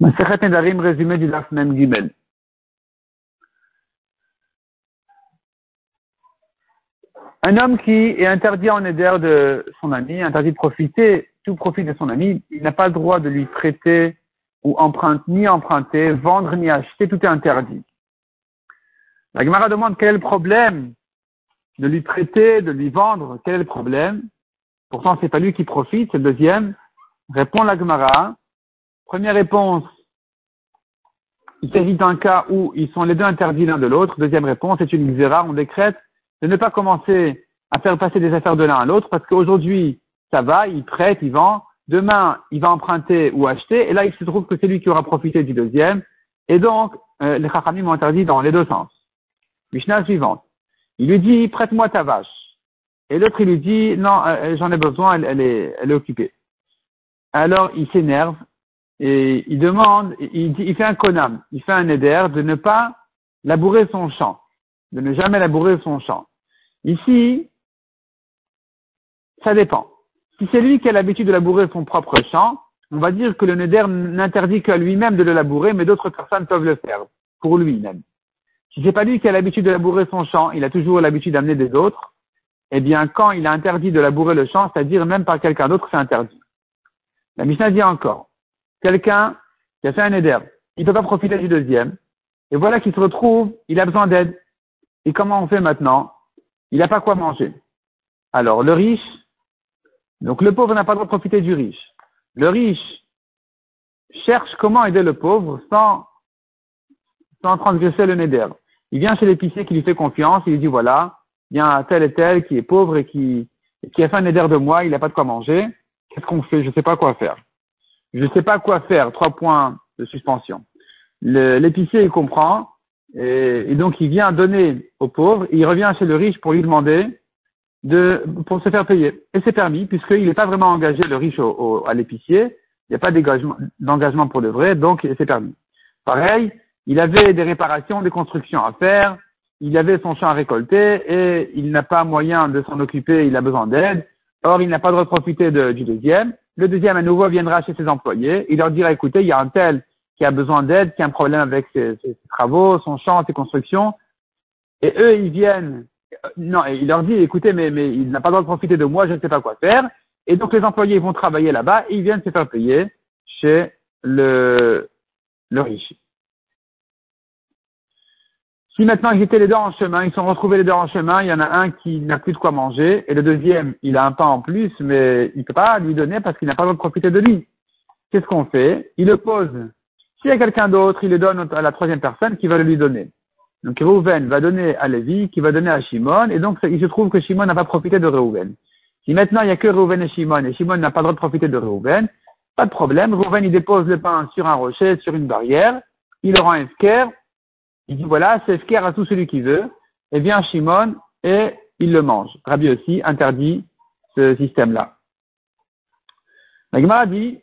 Nedarim, résumé du Daf Gimel. Un homme qui est interdit en éder de son ami, interdit de profiter, tout profit de son ami, il n'a pas le droit de lui prêter ou emprunter, ni emprunter, vendre ni acheter, tout est interdit. La Gemara demande quel est le problème de lui prêter, de lui vendre, quel est le problème? Pourtant, c'est pas lui qui profite, c'est le deuxième. Répond la Gemara, Première réponse, il s'agit d'un cas où ils sont les deux interdits l'un de l'autre. Deuxième réponse, c'est une xéra, on décrète de ne pas commencer à faire passer des affaires de l'un à l'autre parce qu'aujourd'hui, ça va, il prête, il vend. Demain, il va emprunter ou acheter. Et là, il se trouve que c'est lui qui aura profité du deuxième. Et donc, euh, les chachamim ont interdit dans les deux sens. Mishnah suivante. Il lui dit, prête-moi ta vache. Et l'autre, il lui dit, non, euh, j'en ai besoin, elle, est, elle est occupée. Alors, il s'énerve et il demande, il, il fait un konam, il fait un éder de ne pas labourer son champ, de ne jamais labourer son champ. Ici, ça dépend. Si c'est lui qui a l'habitude de labourer son propre champ, on va dire que le neder n'interdit qu'à lui-même de le labourer, mais d'autres personnes peuvent le faire, pour lui-même. Si c'est pas lui qui a l'habitude de labourer son champ, il a toujours l'habitude d'amener des autres, eh bien, quand il a interdit de labourer le champ, c'est-à-dire même par quelqu'un d'autre, c'est interdit. La Mishnah dit encore, quelqu'un qui a fait un éder, il ne peut pas profiter du deuxième, et voilà qu'il se retrouve, il a besoin d'aide. Et comment on fait maintenant? Il n'a pas quoi manger. Alors, le riche, donc le pauvre n'a pas le droit de profiter du riche. Le riche cherche comment aider le pauvre sans, sans transgresser le neder. Il vient chez l'épicier qui lui fait confiance, il lui dit voilà, il y a tel et tel qui est pauvre et qui, qui a fait un neder de moi, il n'a pas de quoi manger. Qu'est-ce qu'on fait? Je ne sais pas quoi faire je ne sais pas quoi faire, trois points de suspension. L'épicier, il comprend, et, donc il vient donner au pauvre, il revient chez le riche pour lui demander de, pour se faire payer. Et c'est permis, puisqu'il n'est pas vraiment engagé, le riche, au, à l'épicier, il n'y a pas d'engagement pour de vrai, donc c'est permis. Pareil, il avait des réparations, des constructions à faire, il avait son champ à récolter, et il n'a pas moyen de s'en occuper, il a besoin d'aide, or il n'a pas le droit de profiter du deuxième, le deuxième, à nouveau, viendra chez ses employés. Il leur dira, écoutez, il y a un tel qui a besoin d'aide, qui a un problème avec ses, travaux, son champ, ses constructions. Et eux, ils viennent, euh, non, il leur dit, écoutez, mais, mais il n'a pas le droit de profiter de moi, je ne sais pas quoi faire. Et donc, les employés vont travailler là-bas et ils viennent se faire payer chez le riche. Si maintenant ils étaient les deux en chemin, ils sont retrouvés les deux en chemin, il y en a un qui n'a plus de quoi manger, et le deuxième, il a un pain en plus, mais il ne peut pas lui donner parce qu'il n'a pas le droit de profiter de lui. Qu'est-ce qu'on fait? Il le pose. S'il y a quelqu'un d'autre, il le donne à la troisième personne qui va le lui donner. Donc Reuven va donner à Lévi, qui va donner à Shimon, et donc il se trouve que Shimon n'a pas profité de Reuven. Si maintenant il n'y a que Reuven et Shimon, et Shimon n'a pas le droit de profiter de Reuven, pas de problème, Reuven il dépose le pain sur un rocher, sur une barrière, il le rend esquerre, il dit voilà, c'est ce à tout celui qui veut, et vient Shimon et il le mange. Rabbi aussi interdit ce système-là. La dit,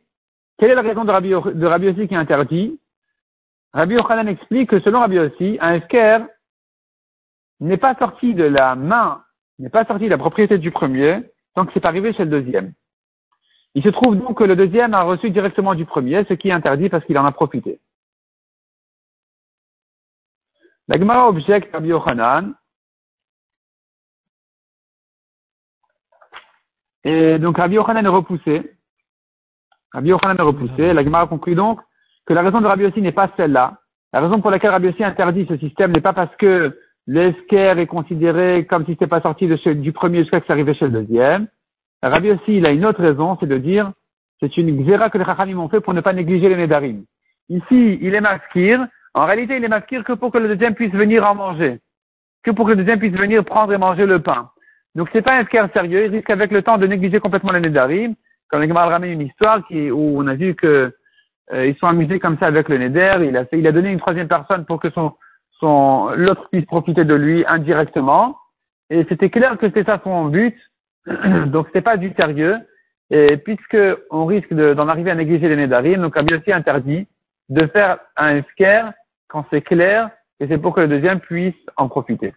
quelle est la raison de Rabbi, de qui est interdit? Rabbi Yochanan explique que selon Rabbi aussi, un esker n'est pas sorti de la main, n'est pas sorti de la propriété du premier, tant que c'est arrivé chez le deuxième. Il se trouve donc que le deuxième a reçu directement du premier, ce qui est interdit parce qu'il en a profité. La Gemara objecte Rabbi Yochanan. Et donc Rabbi Yochanan est repoussé. Rabbi Yochanan est repoussé. La Gemara conclut donc que la raison de Rabbi Yossi n'est pas celle-là. La raison pour laquelle Rabbi Yossi interdit ce système n'est pas parce que l'esquerre est considéré comme si c'était pas sorti du premier jusqu'à que ça arrivait chez le deuxième. Rabbi Yossi, il a une autre raison, c'est de dire, c'est une xéra que les Chachamim ont fait pour ne pas négliger les Nédarim. Ici, il est masquir, en réalité, il est masqué que pour que le deuxième puisse venir en manger. Que pour que le deuxième puisse venir prendre et manger le pain. Donc c'est pas un esquire sérieux, il risque avec le temps de négliger complètement les Nédarim. Comme les Gemara ramène une histoire qui, où on a vu que euh, ils sont amusés comme ça avec le Néder, il a fait, il a donné une troisième personne pour que son, son, l'autre puisse profiter de lui indirectement. Et c'était clair que c'était ça son but. donc c'était pas du sérieux. Et puisque on risque d'en arriver à négliger les Nédarim, donc bien aussi interdit de faire un esquire quand c'est clair, et c'est pour que le deuxième puisse en profiter.